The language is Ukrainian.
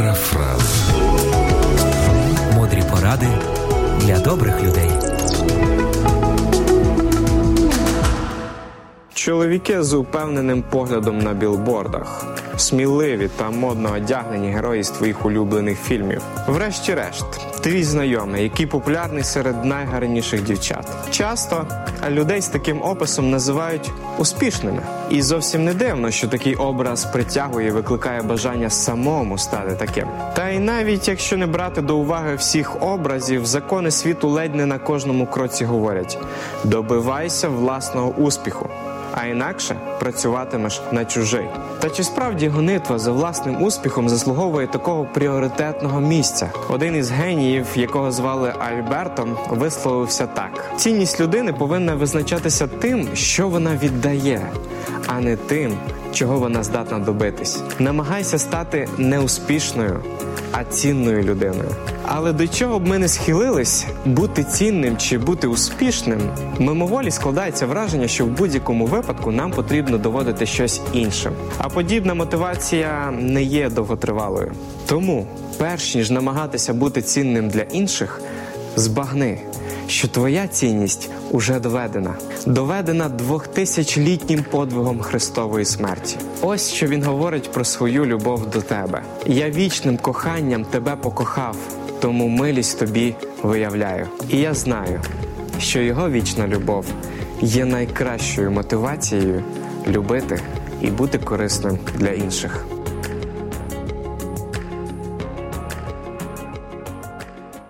Парафраз. Мудрі поради для добрих людей. Чоловіки з упевненим поглядом на білбордах, сміливі та модно одягнені герої з твоїх улюблених фільмів. Врешті-решт, твій знайомий, який популярний серед найгарніших дівчат. Часто людей з таким описом називають успішними, і зовсім не дивно, що такий образ притягує, і викликає бажання самому стати таким. Та й навіть якщо не брати до уваги всіх образів, закони світу ледь не на кожному кроці говорять: добивайся власного успіху а інакше працюватимеш на чужий. Та чи справді гонитва за власним успіхом заслуговує такого пріоритетного місця? Один із геніїв, якого звали Альбертом, висловився так: цінність людини повинна визначатися тим, що вона віддає, а не тим, чого вона здатна добитись. Намагайся стати неуспішною а цінною людиною. Але до чого б ми не схилились, бути цінним чи бути успішним, мимоволі складається враження, що в будь-якому випадку нам потрібно доводити щось інше. А подібна мотивація не є довготривалою. Тому, перш ніж намагатися бути цінним для інших, збагни що твоя цінність уже доведена, доведена двохтисячолітнім подвигом Христової смерті. Ось що він говорить про свою любов до тебе. Я вічним коханням тебе покохав, тому милість тобі виявляю. І я знаю, що його вічна любов є найкращою мотивацією любити і бути корисним для інших.